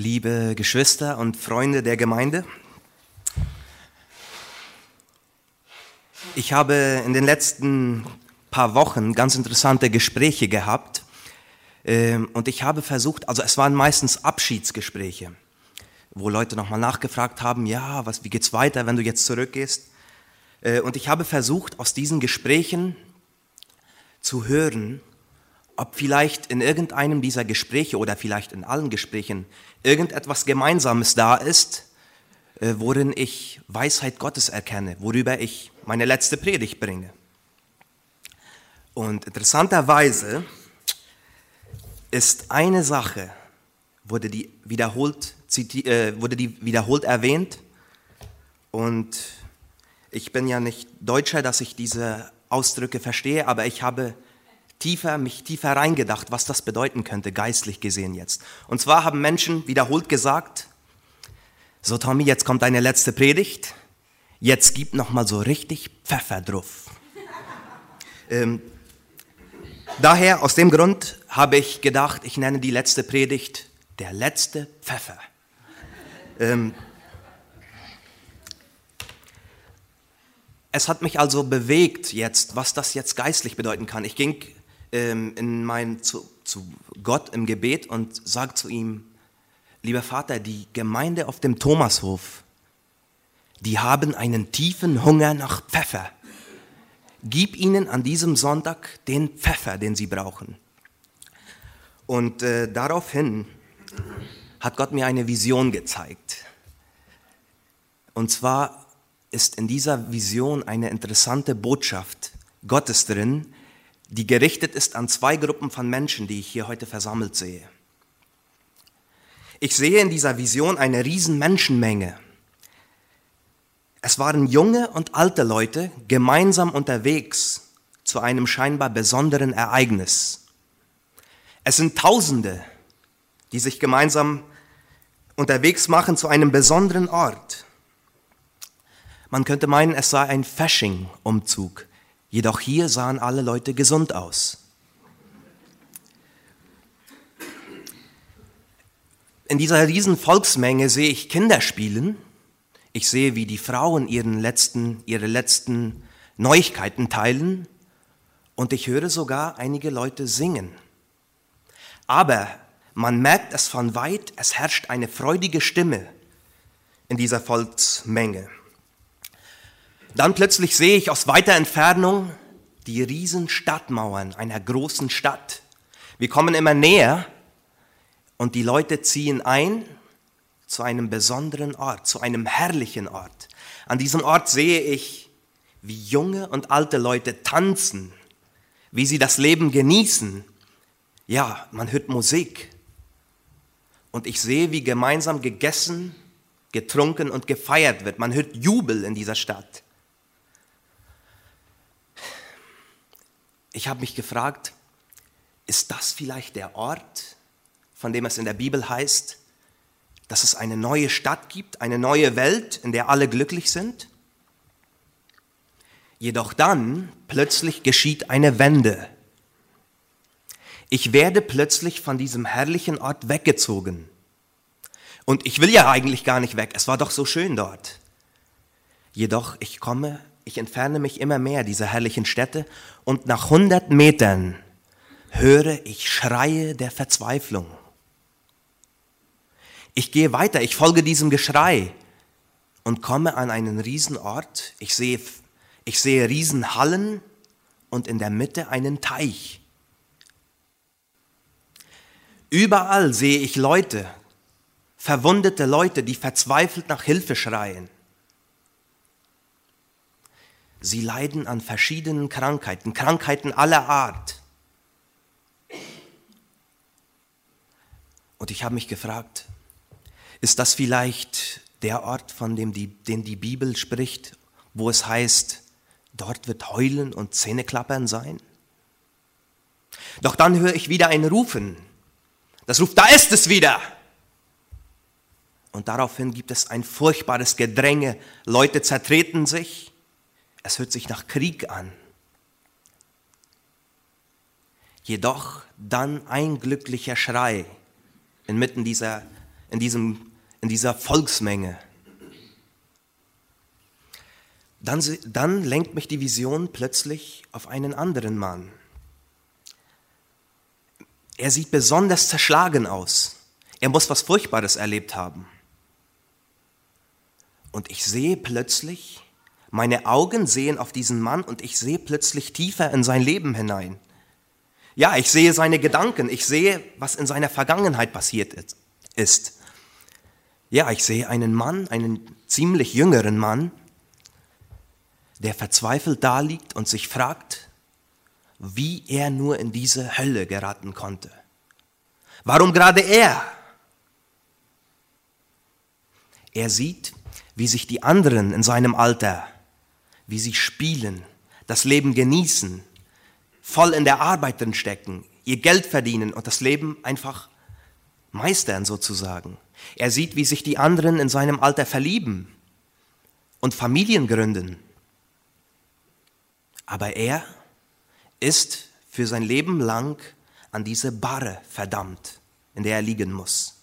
liebe Geschwister und Freunde der Gemeinde. Ich habe in den letzten paar Wochen ganz interessante Gespräche gehabt ähm, und ich habe versucht, also es waren meistens Abschiedsgespräche, wo Leute nochmal nachgefragt haben, ja, was, wie geht's weiter, wenn du jetzt zurückgehst? Äh, und ich habe versucht, aus diesen Gesprächen zu hören, ob vielleicht in irgendeinem dieser Gespräche oder vielleicht in allen Gesprächen irgendetwas Gemeinsames da ist, äh, worin ich Weisheit Gottes erkenne, worüber ich meine letzte Predigt bringe. Und interessanterweise ist eine Sache, wurde die wiederholt, äh, wurde die wiederholt erwähnt und ich bin ja nicht Deutscher, dass ich diese Ausdrücke verstehe, aber ich habe tiefer, mich tiefer reingedacht, was das bedeuten könnte, geistlich gesehen jetzt. Und zwar haben Menschen wiederholt gesagt, so Tommy, jetzt kommt deine letzte Predigt, jetzt gib noch mal so richtig Pfeffer drauf. ähm, daher, aus dem Grund habe ich gedacht, ich nenne die letzte Predigt der letzte Pfeffer. Ähm, es hat mich also bewegt jetzt, was das jetzt geistlich bedeuten kann. Ich ging ähm, in mein, zu, zu Gott im Gebet und sagt zu ihm, lieber Vater, die Gemeinde auf dem Thomashof, die haben einen tiefen Hunger nach Pfeffer. Gib ihnen an diesem Sonntag den Pfeffer, den sie brauchen. Und äh, daraufhin hat Gott mir eine Vision gezeigt. Und zwar ist in dieser Vision eine interessante Botschaft Gottes drin, die gerichtet ist an zwei Gruppen von Menschen, die ich hier heute versammelt sehe. Ich sehe in dieser Vision eine riesen Menschenmenge. Es waren junge und alte Leute gemeinsam unterwegs zu einem scheinbar besonderen Ereignis. Es sind Tausende, die sich gemeinsam unterwegs machen zu einem besonderen Ort. Man könnte meinen, es sei ein Fasching-Umzug. Jedoch hier sahen alle Leute gesund aus. In dieser riesen Volksmenge sehe ich Kinder spielen. Ich sehe, wie die Frauen ihren letzten, ihre letzten Neuigkeiten teilen. Und ich höre sogar einige Leute singen. Aber man merkt es von weit, es herrscht eine freudige Stimme in dieser Volksmenge. Dann plötzlich sehe ich aus weiter Entfernung die riesen Stadtmauern einer großen Stadt. Wir kommen immer näher und die Leute ziehen ein zu einem besonderen Ort, zu einem herrlichen Ort. An diesem Ort sehe ich, wie junge und alte Leute tanzen, wie sie das Leben genießen. Ja, man hört Musik. Und ich sehe, wie gemeinsam gegessen, getrunken und gefeiert wird. Man hört Jubel in dieser Stadt. Ich habe mich gefragt, ist das vielleicht der Ort, von dem es in der Bibel heißt, dass es eine neue Stadt gibt, eine neue Welt, in der alle glücklich sind? Jedoch dann plötzlich geschieht eine Wende. Ich werde plötzlich von diesem herrlichen Ort weggezogen. Und ich will ja eigentlich gar nicht weg, es war doch so schön dort. Jedoch ich komme ich entferne mich immer mehr dieser herrlichen Städte und nach 100 Metern höre ich Schreie der Verzweiflung. Ich gehe weiter, ich folge diesem Geschrei und komme an einen Riesenort. Ich sehe, ich sehe Riesenhallen und in der Mitte einen Teich. Überall sehe ich Leute, verwundete Leute, die verzweifelt nach Hilfe schreien. Sie leiden an verschiedenen Krankheiten, Krankheiten aller Art. Und ich habe mich gefragt, ist das vielleicht der Ort, von dem die, den die Bibel spricht, wo es heißt, dort wird Heulen und Zähneklappern sein? Doch dann höre ich wieder ein Rufen. Das ruft, da ist es wieder! Und daraufhin gibt es ein furchtbares Gedränge. Leute zertreten sich. Es hört sich nach Krieg an. Jedoch dann ein glücklicher Schrei inmitten dieser in, diesem, in dieser Volksmenge. Dann, dann lenkt mich die Vision plötzlich auf einen anderen Mann. Er sieht besonders zerschlagen aus. Er muss was Furchtbares erlebt haben. Und ich sehe plötzlich, meine Augen sehen auf diesen Mann und ich sehe plötzlich tiefer in sein Leben hinein. Ja, ich sehe seine Gedanken, ich sehe, was in seiner Vergangenheit passiert ist. Ja, ich sehe einen Mann, einen ziemlich jüngeren Mann, der verzweifelt daliegt und sich fragt, wie er nur in diese Hölle geraten konnte. Warum gerade er? Er sieht, wie sich die anderen in seinem Alter, wie sie spielen, das Leben genießen, voll in der Arbeit drin stecken, ihr Geld verdienen und das Leben einfach meistern sozusagen. Er sieht, wie sich die anderen in seinem Alter verlieben und Familien gründen. Aber er ist für sein Leben lang an diese Barre verdammt, in der er liegen muss.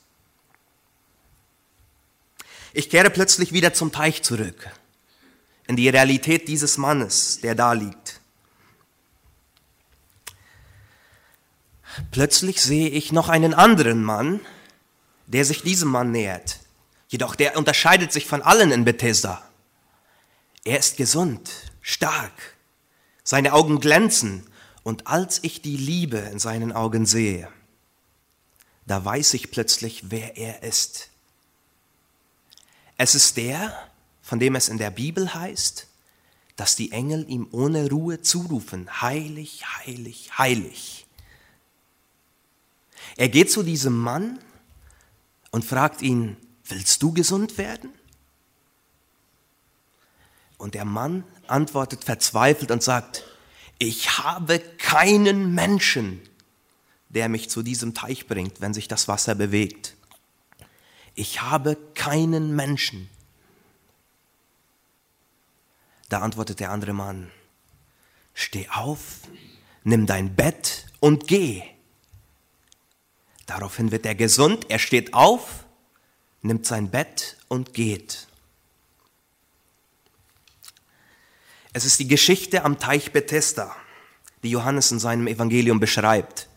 Ich kehre plötzlich wieder zum Teich zurück, in die Realität dieses Mannes, der da liegt. Plötzlich sehe ich noch einen anderen Mann, der sich diesem Mann nähert. Jedoch der unterscheidet sich von allen in Bethesda. Er ist gesund, stark, seine Augen glänzen und als ich die Liebe in seinen Augen sehe, da weiß ich plötzlich, wer er ist. Es ist der, von dem es in der Bibel heißt, dass die Engel ihm ohne Ruhe zurufen, heilig, heilig, heilig. Er geht zu diesem Mann und fragt ihn, willst du gesund werden? Und der Mann antwortet verzweifelt und sagt, ich habe keinen Menschen, der mich zu diesem Teich bringt, wenn sich das Wasser bewegt. Ich habe keinen Menschen. Da antwortet der andere Mann, steh auf, nimm dein Bett und geh. Daraufhin wird er gesund, er steht auf, nimmt sein Bett und geht. Es ist die Geschichte am Teich Bethesda, die Johannes in seinem Evangelium beschreibt.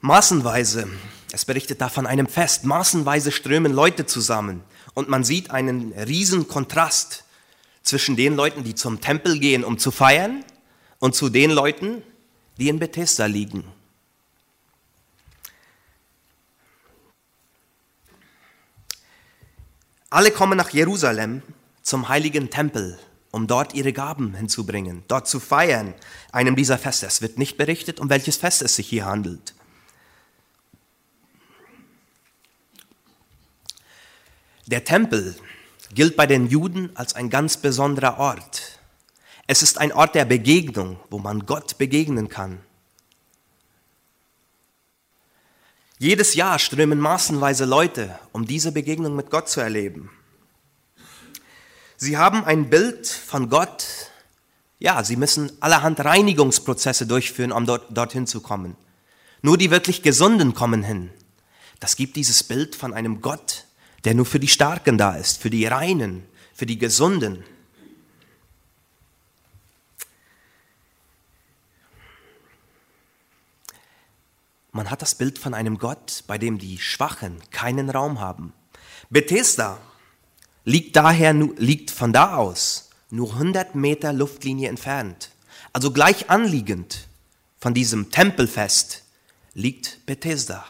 Maßenweise, es berichtet da von einem Fest, maßenweise strömen Leute zusammen und man sieht einen riesen Kontrast zwischen den Leuten, die zum Tempel gehen, um zu feiern, und zu den Leuten, die in Bethesda liegen. Alle kommen nach Jerusalem zum heiligen Tempel, um dort ihre Gaben hinzubringen, dort zu feiern, einem dieser Feste. Es wird nicht berichtet, um welches Fest es sich hier handelt. Der Tempel gilt bei den Juden als ein ganz besonderer Ort. Es ist ein Ort der Begegnung, wo man Gott begegnen kann. Jedes Jahr strömen massenweise Leute, um diese Begegnung mit Gott zu erleben. Sie haben ein Bild von Gott. Ja, sie müssen allerhand Reinigungsprozesse durchführen, um dort, dorthin zu kommen. Nur die wirklich Gesunden kommen hin. Das gibt dieses Bild von einem Gott, der nur für die Starken da ist, für die Reinen, für die Gesunden. Man hat das Bild von einem Gott, bei dem die Schwachen keinen Raum haben. Bethesda liegt daher liegt von da aus nur 100 Meter Luftlinie entfernt. Also gleich anliegend von diesem Tempelfest liegt Bethesda.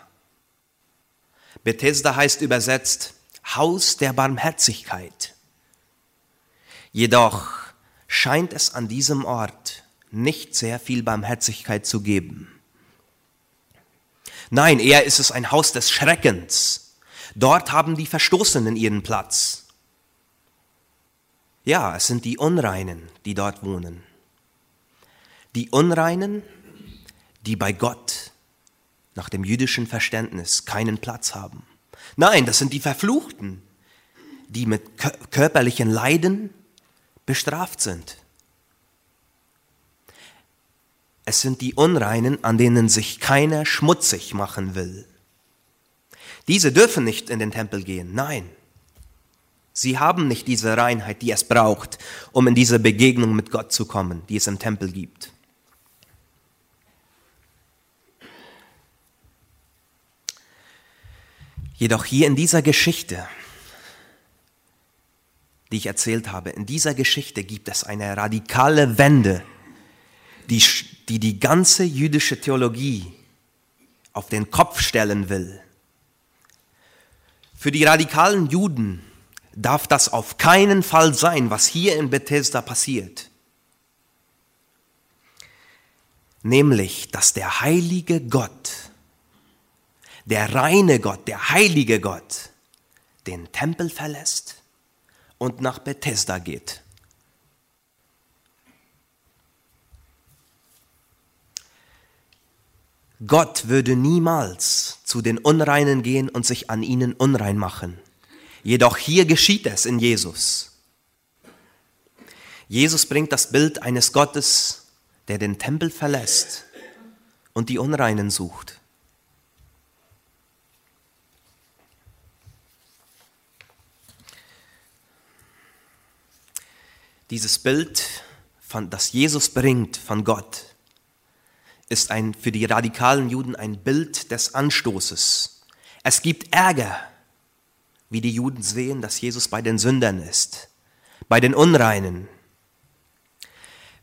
Bethesda heißt übersetzt Haus der Barmherzigkeit. Jedoch scheint es an diesem Ort nicht sehr viel Barmherzigkeit zu geben. Nein, eher ist es ein Haus des Schreckens. Dort haben die Verstoßenen ihren Platz. Ja, es sind die Unreinen, die dort wohnen. Die Unreinen, die bei Gott nach dem jüdischen Verständnis keinen Platz haben. Nein, das sind die Verfluchten, die mit körperlichen Leiden bestraft sind. Es sind die Unreinen, an denen sich keiner schmutzig machen will. Diese dürfen nicht in den Tempel gehen, nein. Sie haben nicht diese Reinheit, die es braucht, um in diese Begegnung mit Gott zu kommen, die es im Tempel gibt. Jedoch hier in dieser Geschichte, die ich erzählt habe, in dieser Geschichte gibt es eine radikale Wende, die die, die ganze jüdische Theologie auf den Kopf stellen will. Für die radikalen Juden darf das auf keinen Fall sein, was hier in Bethesda passiert. Nämlich, dass der heilige Gott, der reine Gott, der heilige Gott, den Tempel verlässt und nach Bethesda geht. Gott würde niemals zu den Unreinen gehen und sich an ihnen unrein machen. Jedoch hier geschieht es in Jesus. Jesus bringt das Bild eines Gottes, der den Tempel verlässt und die Unreinen sucht. Dieses Bild, von, das Jesus bringt von Gott, ist ein, für die radikalen Juden ein Bild des Anstoßes. Es gibt Ärger, wie die Juden sehen, dass Jesus bei den Sündern ist, bei den Unreinen.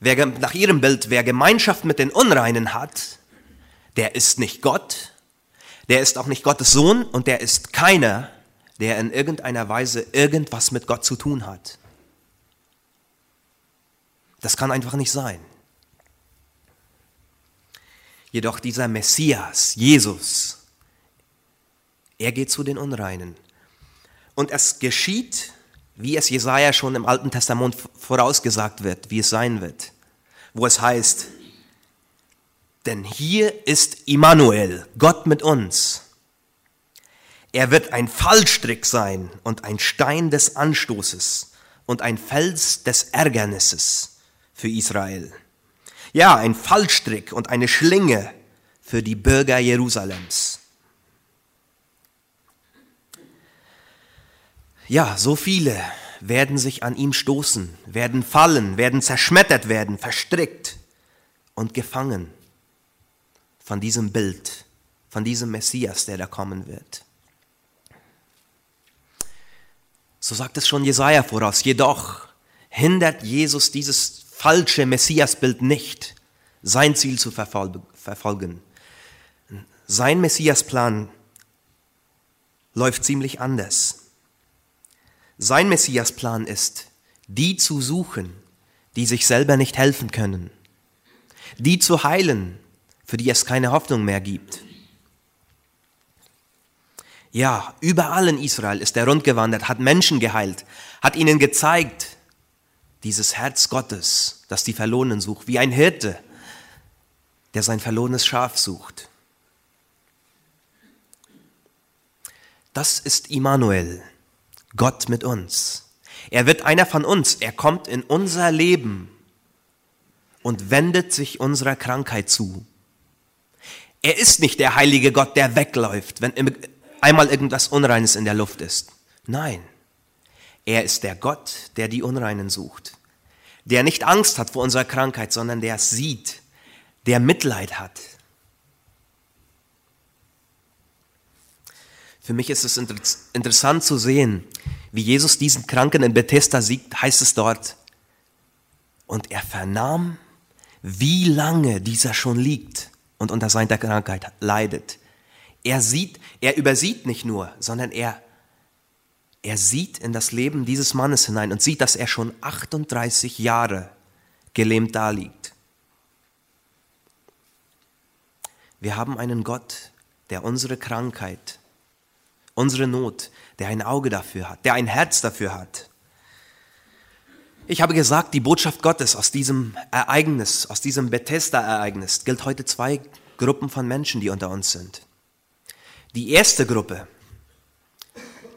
Wer, nach ihrem Bild, wer Gemeinschaft mit den Unreinen hat, der ist nicht Gott, der ist auch nicht Gottes Sohn und der ist keiner, der in irgendeiner Weise irgendwas mit Gott zu tun hat. Das kann einfach nicht sein. Jedoch dieser Messias, Jesus, er geht zu den Unreinen. Und es geschieht, wie es Jesaja schon im Alten Testament vorausgesagt wird, wie es sein wird, wo es heißt, denn hier ist Immanuel, Gott mit uns. Er wird ein Fallstrick sein und ein Stein des Anstoßes und ein Fels des Ärgernisses für Israel. Ja, ein Fallstrick und eine Schlinge für die Bürger Jerusalems. Ja, so viele werden sich an ihm stoßen, werden fallen, werden zerschmettert werden, verstrickt und gefangen von diesem Bild, von diesem Messias, der da kommen wird. So sagt es schon Jesaja voraus. Jedoch hindert Jesus dieses falsche Messiasbild nicht, sein Ziel zu verfolgen. Sein Messiasplan läuft ziemlich anders. Sein Messiasplan ist, die zu suchen, die sich selber nicht helfen können, die zu heilen, für die es keine Hoffnung mehr gibt. Ja, überall in Israel ist er rundgewandert, hat Menschen geheilt, hat ihnen gezeigt, dieses Herz Gottes, das die Verlorenen sucht, wie ein Hirte, der sein verlorenes Schaf sucht. Das ist Immanuel, Gott mit uns. Er wird einer von uns, er kommt in unser Leben und wendet sich unserer Krankheit zu. Er ist nicht der heilige Gott, der wegläuft, wenn einmal irgendwas Unreines in der Luft ist. Nein, er ist der Gott, der die Unreinen sucht, der nicht Angst hat vor unserer Krankheit, sondern der es sieht, der Mitleid hat. Für mich ist es interessant zu sehen, wie Jesus diesen Kranken in Bethesda siegt, heißt es dort. Und er vernahm, wie lange dieser schon liegt und unter seiner Krankheit leidet. Er sieht, er übersieht nicht nur, sondern er er sieht in das Leben dieses Mannes hinein und sieht, dass er schon 38 Jahre gelähmt daliegt. Wir haben einen Gott, der unsere Krankheit, unsere Not, der ein Auge dafür hat, der ein Herz dafür hat. Ich habe gesagt, die Botschaft Gottes aus diesem Ereignis, aus diesem Bethesda-Ereignis, gilt heute zwei Gruppen von Menschen, die unter uns sind. Die erste Gruppe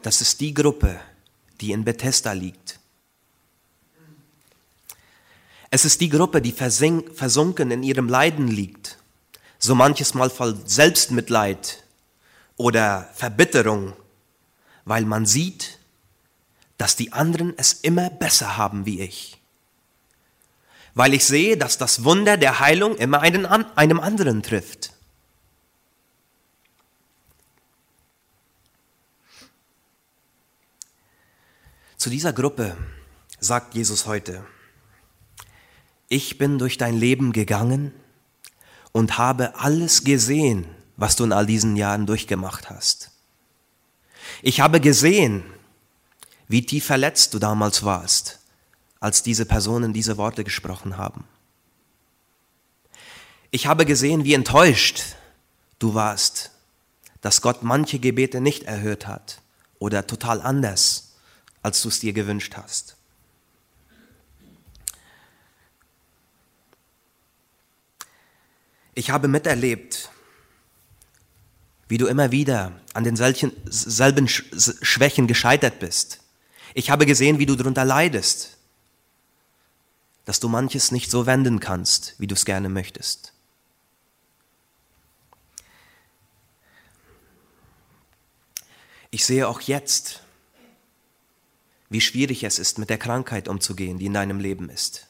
das ist die Gruppe, die in Bethesda liegt. Es ist die Gruppe, die versunken in ihrem Leiden liegt, so manches Mal voll Selbstmitleid oder Verbitterung, weil man sieht, dass die anderen es immer besser haben wie ich. Weil ich sehe, dass das Wunder der Heilung immer einen, einem anderen trifft. Zu dieser Gruppe sagt Jesus heute, ich bin durch dein Leben gegangen und habe alles gesehen, was du in all diesen Jahren durchgemacht hast. Ich habe gesehen, wie tief verletzt du damals warst, als diese Personen diese Worte gesprochen haben. Ich habe gesehen, wie enttäuscht du warst, dass Gott manche Gebete nicht erhört hat oder total anders, als du es dir gewünscht hast. Ich habe miterlebt, wie du immer wieder an denselben Schwächen gescheitert bist. Ich habe gesehen, wie du darunter leidest, dass du manches nicht so wenden kannst, wie du es gerne möchtest. Ich sehe auch jetzt, wie schwierig es ist, mit der Krankheit umzugehen, die in deinem Leben ist.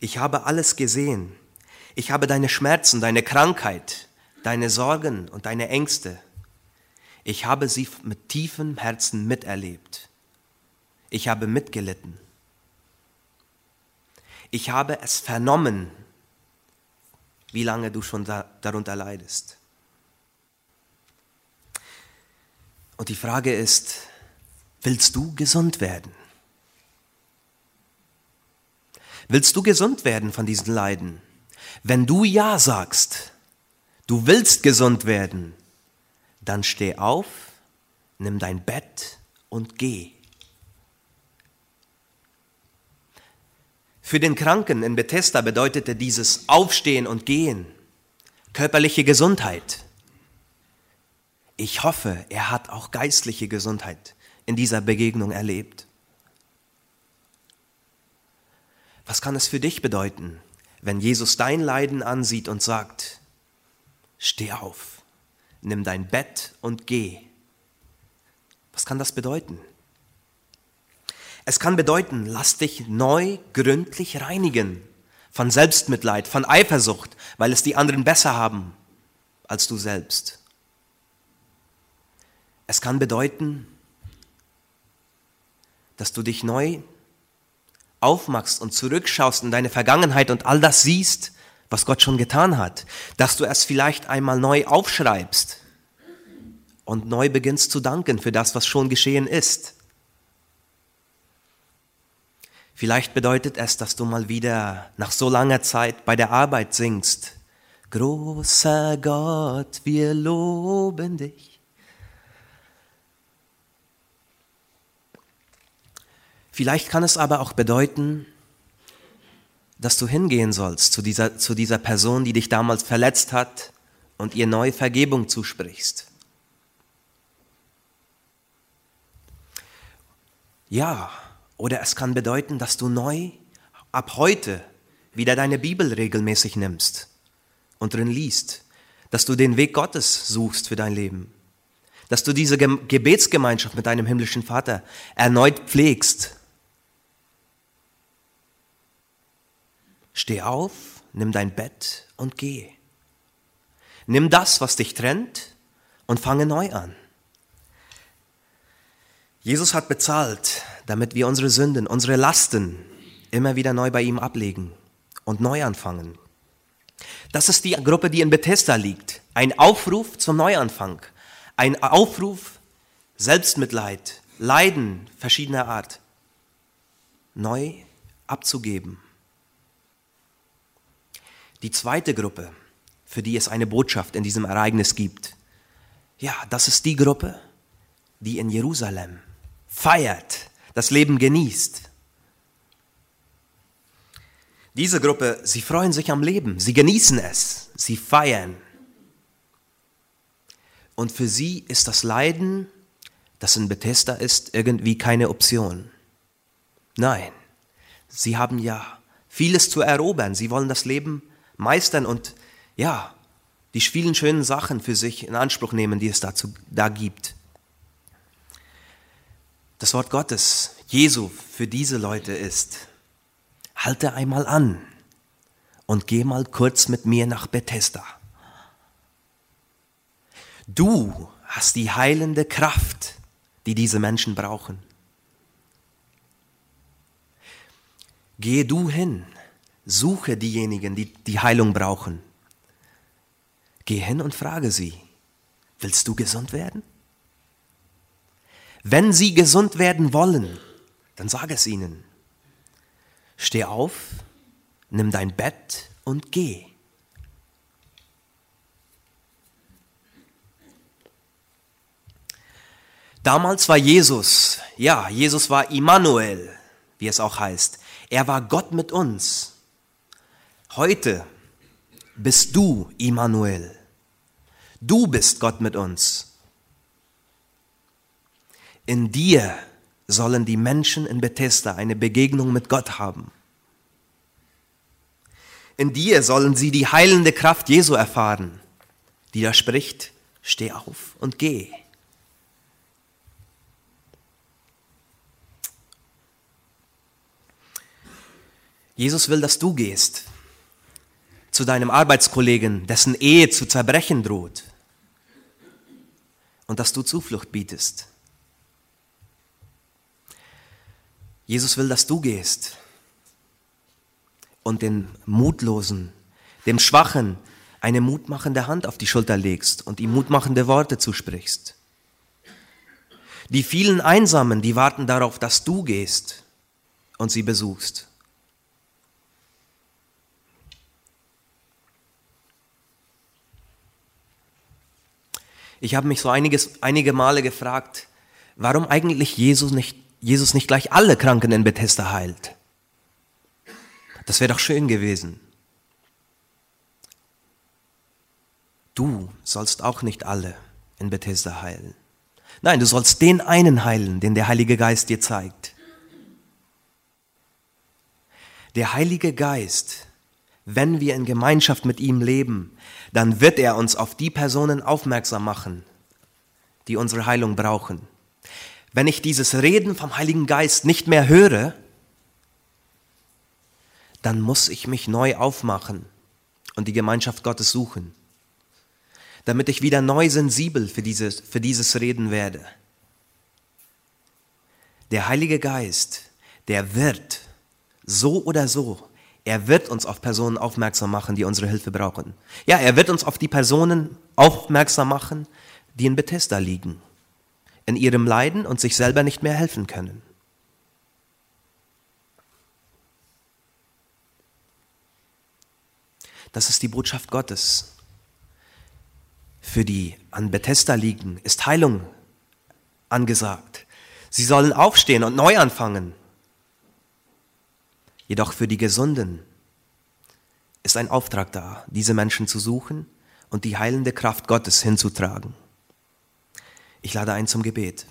Ich habe alles gesehen. Ich habe deine Schmerzen, deine Krankheit, deine Sorgen und deine Ängste. Ich habe sie mit tiefem Herzen miterlebt. Ich habe mitgelitten. Ich habe es vernommen, wie lange du schon da, darunter leidest. Und die Frage ist, willst du gesund werden? Willst du gesund werden von diesen Leiden? Wenn du Ja sagst, du willst gesund werden, dann steh auf, nimm dein Bett und geh. Für den Kranken in Bethesda bedeutete dieses Aufstehen und Gehen körperliche Gesundheit. Ich hoffe, er hat auch geistliche Gesundheit in dieser Begegnung erlebt. Was kann es für dich bedeuten, wenn Jesus dein Leiden ansieht und sagt, steh auf, nimm dein Bett und geh? Was kann das bedeuten? Es kann bedeuten, lass dich neu gründlich reinigen von Selbstmitleid, von Eifersucht, weil es die anderen besser haben als du selbst. Es kann bedeuten, dass du dich neu aufmachst und zurückschaust in deine Vergangenheit und all das siehst, was Gott schon getan hat, dass du es vielleicht einmal neu aufschreibst und neu beginnst zu danken für das, was schon geschehen ist. Vielleicht bedeutet es, dass du mal wieder nach so langer Zeit bei der Arbeit singst. Großer Gott, wir loben dich. Vielleicht kann es aber auch bedeuten, dass du hingehen sollst zu dieser, zu dieser Person, die dich damals verletzt hat und ihr neue Vergebung zusprichst. Ja, oder es kann bedeuten, dass du neu ab heute wieder deine Bibel regelmäßig nimmst und drin liest, dass du den Weg Gottes suchst für dein Leben, dass du diese Gebetsgemeinschaft mit deinem himmlischen Vater erneut pflegst Steh auf, nimm dein Bett und geh. Nimm das, was dich trennt, und fange neu an. Jesus hat bezahlt, damit wir unsere Sünden, unsere Lasten immer wieder neu bei ihm ablegen und neu anfangen. Das ist die Gruppe, die in Bethesda liegt. Ein Aufruf zum Neuanfang. Ein Aufruf, Selbstmitleid, Leiden verschiedener Art neu abzugeben die zweite Gruppe, für die es eine Botschaft in diesem Ereignis gibt, ja, das ist die Gruppe, die in Jerusalem feiert, das Leben genießt. Diese Gruppe, sie freuen sich am Leben, sie genießen es, sie feiern. Und für sie ist das Leiden, das in Bethesda ist, irgendwie keine Option. Nein, sie haben ja vieles zu erobern, sie wollen das Leben meistern und ja, die vielen schönen Sachen für sich in Anspruch nehmen, die es dazu, da gibt. Das Wort Gottes, Jesu, für diese Leute ist, halte einmal an und geh mal kurz mit mir nach Bethesda. Du hast die heilende Kraft, die diese Menschen brauchen. Gehe du hin, suche diejenigen, die die Heilung brauchen. Geh hin und frage sie, willst du gesund werden? Wenn sie gesund werden wollen, dann sag es ihnen. Steh auf, nimm dein Bett und geh. Damals war Jesus, ja, Jesus war Immanuel, wie es auch heißt. Er war Gott mit uns. Heute bist du Immanuel. Du bist Gott mit uns. In dir sollen die Menschen in Bethesda eine Begegnung mit Gott haben. In dir sollen sie die heilende Kraft Jesu erfahren, die da spricht, steh auf und geh. Jesus will, dass du gehst zu deinem Arbeitskollegen, dessen Ehe zu zerbrechen droht und dass du Zuflucht bietest. Jesus will, dass du gehst und den Mutlosen, dem Schwachen eine mutmachende Hand auf die Schulter legst und ihm mutmachende Worte zusprichst. Die vielen Einsamen, die warten darauf, dass du gehst und sie besuchst. Ich habe mich so einiges, einige Male gefragt, warum eigentlich Jesus nicht, Jesus nicht gleich alle Kranken in Bethesda heilt. Das wäre doch schön gewesen. Du sollst auch nicht alle in Bethesda heilen. Nein, du sollst den einen heilen, den der Heilige Geist dir zeigt. Der Heilige Geist, wenn wir in Gemeinschaft mit ihm leben, dann wird er uns auf die Personen aufmerksam machen, die unsere Heilung brauchen. Wenn ich dieses Reden vom Heiligen Geist nicht mehr höre, dann muss ich mich neu aufmachen und die Gemeinschaft Gottes suchen, damit ich wieder neu sensibel für dieses, für dieses Reden werde. Der Heilige Geist, der wird so oder so er wird uns auf Personen aufmerksam machen, die unsere Hilfe brauchen. Ja, er wird uns auf die Personen aufmerksam machen, die in Bethesda liegen, in ihrem Leiden und sich selber nicht mehr helfen können. Das ist die Botschaft Gottes. Für die an Bethesda liegen, ist Heilung angesagt. Sie sollen aufstehen und neu anfangen. Jedoch für die Gesunden ist ein Auftrag da, diese Menschen zu suchen und die heilende Kraft Gottes hinzutragen. Ich lade ein zum Gebet.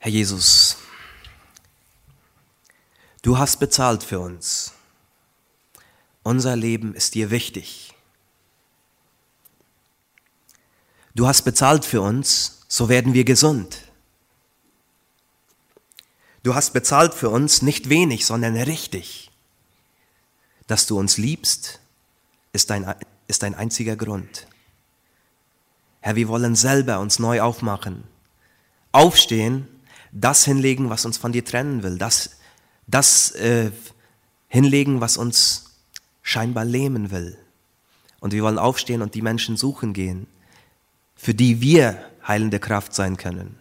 Herr Jesus, du hast bezahlt für uns. Unser Leben ist dir wichtig. Du hast bezahlt für uns, so werden wir gesund. Du hast bezahlt für uns nicht wenig, sondern richtig. Dass du uns liebst, ist ein, ist ein einziger Grund. Herr, wir wollen selber uns neu aufmachen, aufstehen, das hinlegen, was uns von dir trennen will, das, das äh, hinlegen, was uns scheinbar lähmen will. Und wir wollen aufstehen und die Menschen suchen gehen, für die wir heilende Kraft sein können.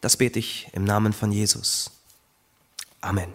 Das bete ich im Namen von Jesus. Amen.